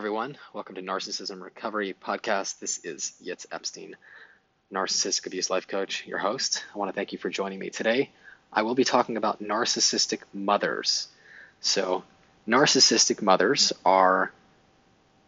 everyone. Welcome to Narcissism Recovery Podcast. This is Yitz Epstein, Narcissistic Abuse Life Coach, your host. I want to thank you for joining me today. I will be talking about narcissistic mothers. So, narcissistic mothers are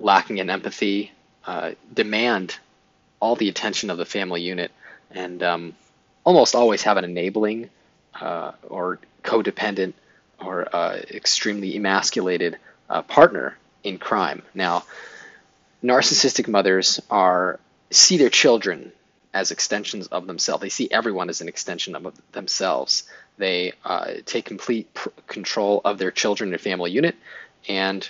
lacking in empathy, uh, demand all the attention of the family unit, and um, almost always have an enabling uh, or codependent or uh, extremely emasculated uh, partner in crime. Now, narcissistic mothers are see their children as extensions of themselves. They see everyone as an extension of themselves. They uh, take complete pr- control of their children and family unit, and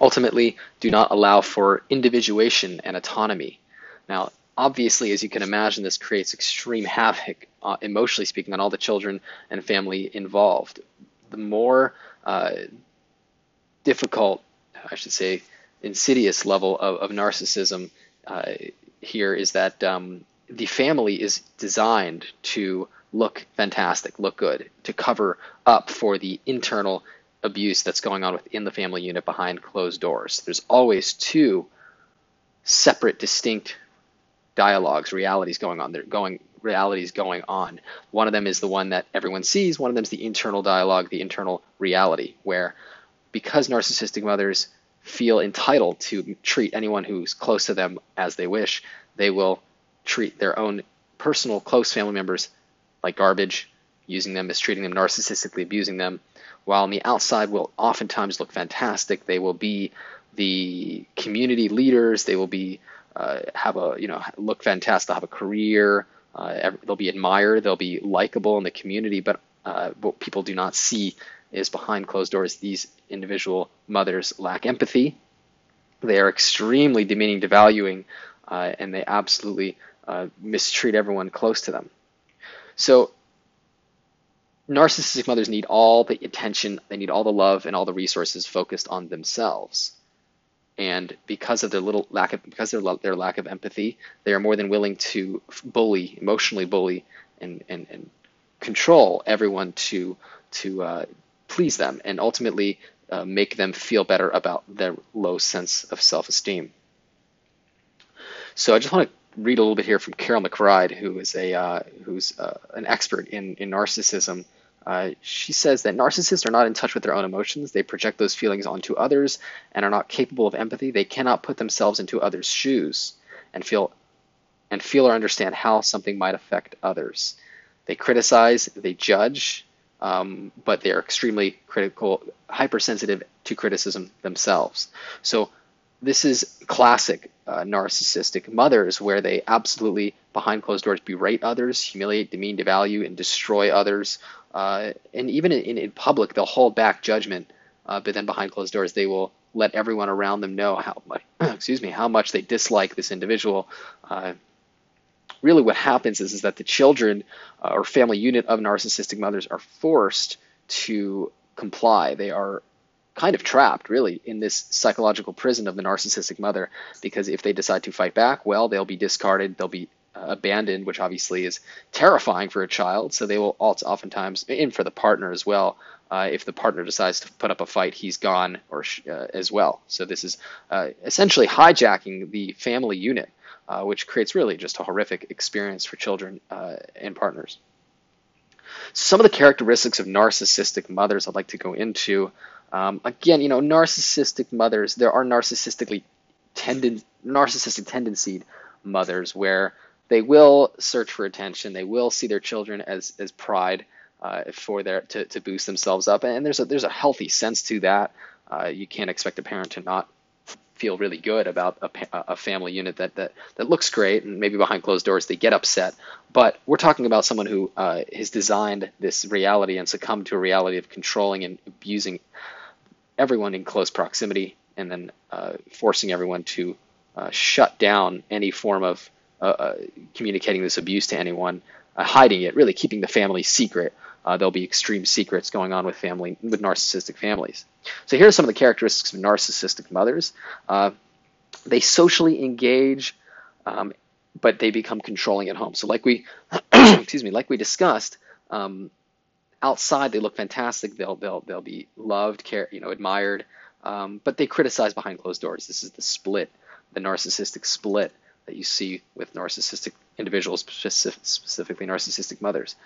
ultimately do not allow for individuation and autonomy. Now, obviously, as you can imagine, this creates extreme havoc, uh, emotionally speaking, on all the children and family involved. The more uh, difficult I should say, insidious level of, of narcissism uh, here is that um, the family is designed to look fantastic, look good, to cover up for the internal abuse that's going on within the family unit behind closed doors. There's always two separate, distinct dialogues, realities going on. They're going realities going on. One of them is the one that everyone sees. One of them is the internal dialogue, the internal reality, where because narcissistic mothers feel entitled to treat anyone who's close to them as they wish, they will treat their own personal close family members like garbage, using them, mistreating them, narcissistically abusing them, while on the outside will oftentimes look fantastic. They will be the community leaders. They will be uh, have a you know look fantastic. They'll have a career. Uh, they'll be admired. They'll be likable in the community. But uh, what people do not see is behind closed doors, these individual mothers lack empathy. They are extremely demeaning, devaluing, uh, and they absolutely uh, mistreat everyone close to them. So, narcissistic mothers need all the attention, they need all the love and all the resources focused on themselves. And because of their little lack of because of their, their lack of empathy, they are more than willing to bully, emotionally bully, and and, and control everyone to to uh, please them and ultimately uh, make them feel better about their low sense of self-esteem. So I just want to read a little bit here from Karyl McBride, who is a uh, who's uh, an expert in in narcissism. Uh, she says that narcissists are not in touch with their own emotions. They project those feelings onto others and are not capable of empathy. They cannot put themselves into others' shoes and feel and feel or understand how something might affect others. They criticize, they judge, um, but they're extremely critical, hypersensitive to criticism themselves. So this is classic uh, narcissistic mothers where they absolutely behind closed doors berate others, humiliate, demean, devalue, and destroy others. Uh, and even in, in, public, they'll hold back judgment, uh, but then behind closed doors, they will let everyone around them know how much, excuse me, how much they dislike this individual, uh, really what happens is, is that the children uh, or family unit of narcissistic mothers are forced to comply. They are kind of trapped, really, in this psychological prison of the narcissistic mother because if they decide to fight back, well, they'll be discarded, they'll be uh, abandoned, which obviously is terrifying for a child. So they will oftentimes, and for the partner as well, uh, if the partner decides to put up a fight, he's gone or uh, as well. So this is uh, essentially hijacking the family unit uh, which creates really just a horrific experience for children uh, and partners. Some of the characteristics of narcissistic mothers I'd like to go into. Um, again, you know, narcissistic mothers, there are narcissistically tended, narcissistic tendency mothers where they will search for attention, they will see their children as, as pride uh, for their to, to boost themselves up, and there's a there's a healthy sense to that. Uh, you can't expect a parent to not feel really good about a, a, family unit that, that that looks great. And maybe behind closed doors they get upset. But we're talking about someone who uh, has designed this reality and succumbed to a reality of controlling and abusing everyone in close proximity and then uh, forcing everyone to uh, shut down any form of uh, uh, communicating this abuse to anyone uh, hiding it really keeping the family secret uh, there'll be extreme secrets going on with family with narcissistic families. So here are some of the characteristics of narcissistic mothers. Uh, they socially engage, um, but they become controlling at home. So like we, excuse me, like we discussed, um, outside they look fantastic. They'll they'll they'll be loved, care, you know, admired. um, but they criticize behind closed doors. This is the split, the narcissistic split that you see with narcissistic individuals, specific, specifically narcissistic mothers.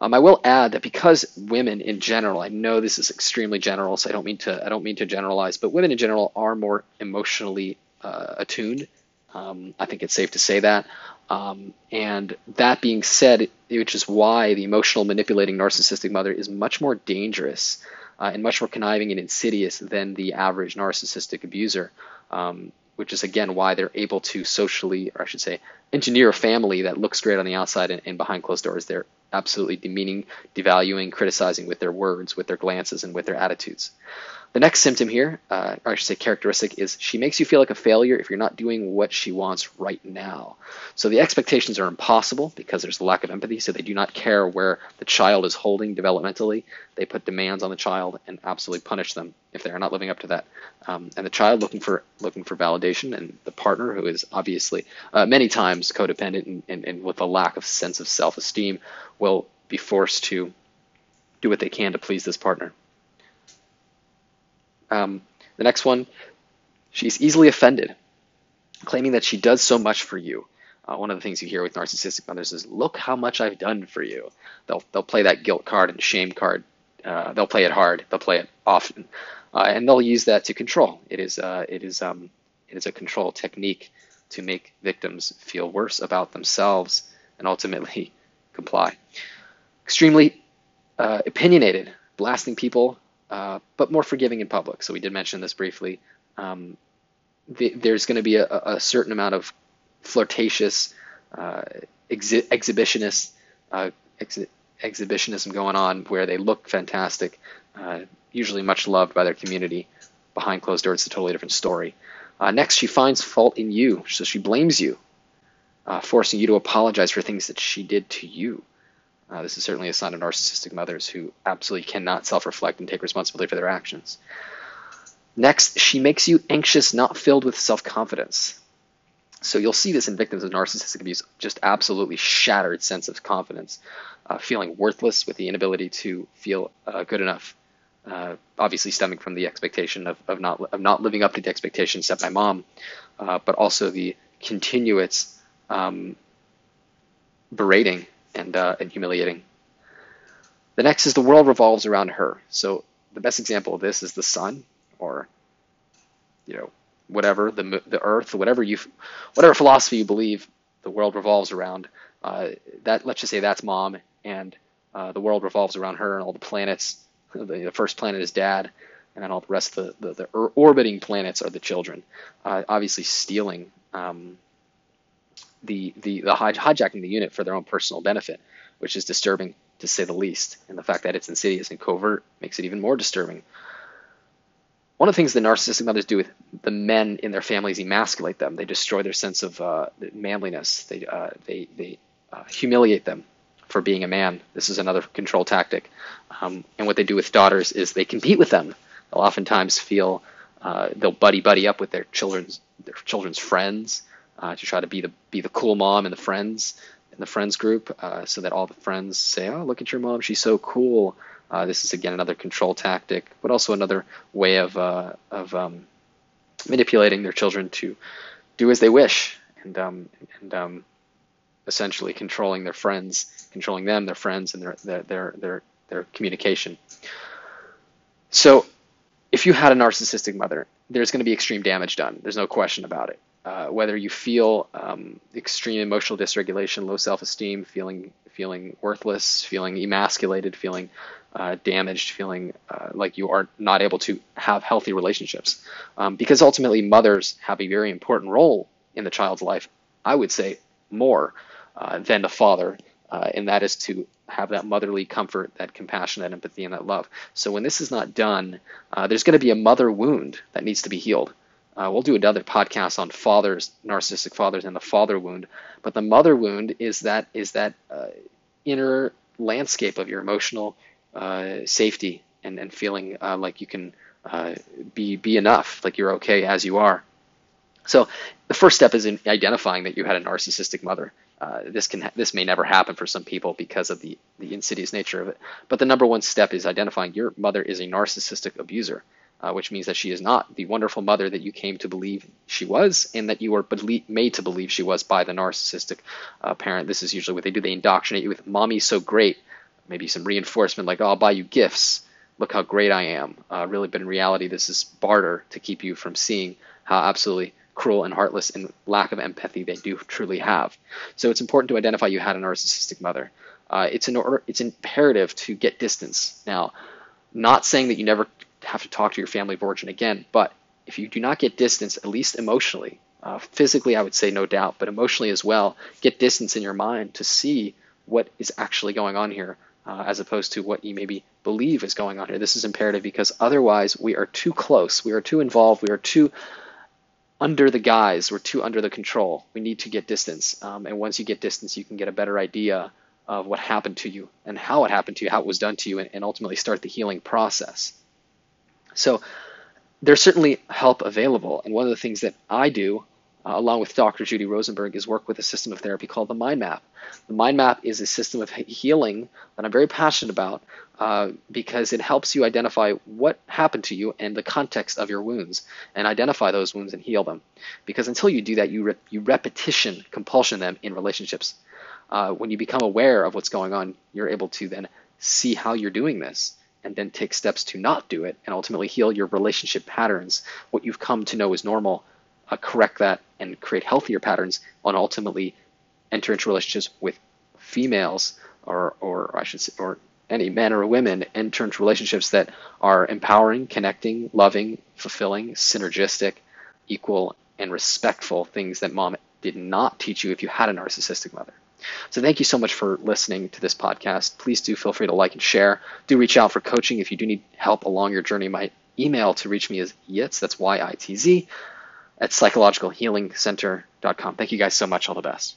Um, I will add that because women in general, I know this is extremely general, so I don't mean to I don't mean to generalize, but women in general are more emotionally uh, attuned. Um, I think it's safe to say that. Um, and that being said, which is why the emotional manipulating narcissistic mother is much more dangerous uh, and much more conniving and insidious than the average narcissistic abuser. Um, which is again why they're able to socially, or I should say, engineer a family that looks great on the outside and, and, behind closed doors, they're absolutely demeaning, devaluing, criticizing with their words, with their glances, and with their attitudes. The next symptom here, uh, or I should say characteristic, is she makes you feel like a failure if you're not doing what she wants right now. So the expectations are impossible because there's a lack of empathy, so they do not care where the child is holding developmentally. They put demands on the child and absolutely punish them if they are not living up to that. Um, and the child looking for looking for validation, and the partner who is obviously uh, many times codependent and, and, and with a lack of sense of self-esteem will be forced to do what they can to please this partner. Um, the next one, she's easily offended, claiming that she does so much for you. Uh, one of the things you hear with narcissistic mothers is, "Look how much I've done for you." They'll they'll play that guilt card and shame card. Uh, they'll play it hard. They'll play it often, uh, and they'll use that to control. It is uh, it is um, it is a control technique to make victims feel worse about themselves and ultimately comply. Extremely uh, opinionated, blasting people uh, but more forgiving in public. So we did mention this briefly. Um, the, there's going to be a, a, certain amount of flirtatious, uh, exhi- exhibitionist, uh, exhi- exhibitionism going on where they look fantastic, uh, usually much loved by their community. Behind closed doors, it's a totally different story. Uh, next, she finds fault in you, so she blames you, forcing you to apologize for things that she did to you. Uh, this is certainly a sign of narcissistic mothers who absolutely cannot self reflect and take responsibility for their actions. Next, she makes you anxious, not filled with self confidence. So you'll see this in victims of narcissistic abuse, just absolutely shattered sense of confidence, uh, feeling worthless with the inability to feel uh, good enough. Uh, obviously, stemming from the expectation of, of not of not living up to the expectations set by mom, uh, but also the continuous um, berating and, uh, and humiliating. The next is the world revolves around her. So the best example of this is the sun, or you know, whatever the the earth, whatever you, whatever philosophy you believe, the world revolves around. Uh, that let's just say that's mom, and uh, the world revolves around her and all the planets. The, the, first planet is dad, and then all the rest of the, the, the orbiting planets are the children. Uh, obviously, stealing um, the, the, the hijacking the unit for their own personal benefit, which is disturbing to say the least. And the fact that it's insidious and covert makes it even more disturbing. One of the things the narcissistic mothers do with the men in their families emasculate them. They destroy their sense of uh, manliness. They, uh, they, they uh, humiliate them for being a man. This is another control tactic. Um, and what they do with daughters is they compete with them. They'll oftentimes feel uh, they'll buddy buddy up with their children's their children's friends uh, to try to be the be the cool mom in the friends in the friends group, uh, so that all the friends say, "Oh, look at your mom, she's so cool." Uh, this is again another control tactic, but also another way of uh, of um, manipulating their children to do as they wish and um, and um, essentially controlling their friends, controlling them, their friends, and their their their their, their communication. So, if you had a narcissistic mother, there's going to be extreme damage done. There's no question about it. Uh, whether you feel um, extreme emotional dysregulation, low self-esteem, feeling feeling worthless, feeling emasculated, feeling uh, damaged, feeling uh, like you are not able to have healthy relationships, um, because ultimately mothers have a very important role in the child's life. I would say more uh, than the father, uh, and that is to have that motherly comfort, that compassion, that empathy, and that love. So when this is not done, there's going to be a mother wound that needs to be healed. Uh, we'll do another podcast on fathers, narcissistic fathers, and the father wound. But the mother wound is that is that uh, inner landscape of your emotional uh, safety and, and feeling uh, like you can uh, be be enough, like you're okay as you are. So the first step is in identifying that you had a narcissistic mother. Uh, this can this may never happen for some people because of the the insidious nature of it. But the number one step is identifying your mother is a narcissistic abuser. Uh, which means that she is not the wonderful mother that you came to believe she was, and that you were made to believe she was by the narcissistic uh, parent. This is usually what they do. They indoctrinate you with "mommy's so great," maybe some reinforcement like, "Oh, I'll buy you gifts. Look how great I am." Uh, really, but in reality, this is barter to keep you from seeing how absolutely cruel and heartless and lack of empathy they do truly have. So it's important to identify you had a narcissistic mother. Uh, it's an it's imperative to get distance. Now, not saying that you never have to talk to your family of origin again. But if you do not get distance, at least emotionally, uh, physically, I would say no doubt, but emotionally as well, get distance in your mind to see what is actually going on here, uh, as opposed to what you maybe believe is going on here. This is imperative because otherwise we are too close, we are too involved, we are too under the guise, we're too under the control. We need to get distance, um, and once you get distance, you can get a better idea of what happened to you and how it happened to you, how it was done to you, and, and ultimately start the healing process. So there's certainly help available. And one of the things that I do, uh, along with Dr. Judy Rosenberg, is work with a system of therapy called the Mind Map. The Mind Map is a system of healing that I'm very passionate about uh, because it helps you identify what happened to you and the context of your wounds and identify those wounds and heal them. Because until you do that, you, re- you repetition, compulsion them in relationships. Uh, when you become aware of what's going on, you're able to then see how you're doing this and then take steps to not do it and ultimately heal your relationship patterns. What you've come to know is normal, uh, correct that and create healthier patterns, and ultimately enter into relationships with females or, or I should say, or any men or women, enter into relationships that are empowering, connecting, loving, fulfilling, synergistic, equal, and respectful things that mom did not teach you if you had a narcissistic mother. So thank you so much for listening to this podcast. Please do feel free to like and share. Do reach out for coaching if you do need help along your journey. My email to reach me is yitz, that's Y-I-T-Z, at psychologicalhealingcenter.com. Thank you guys so much. All the best.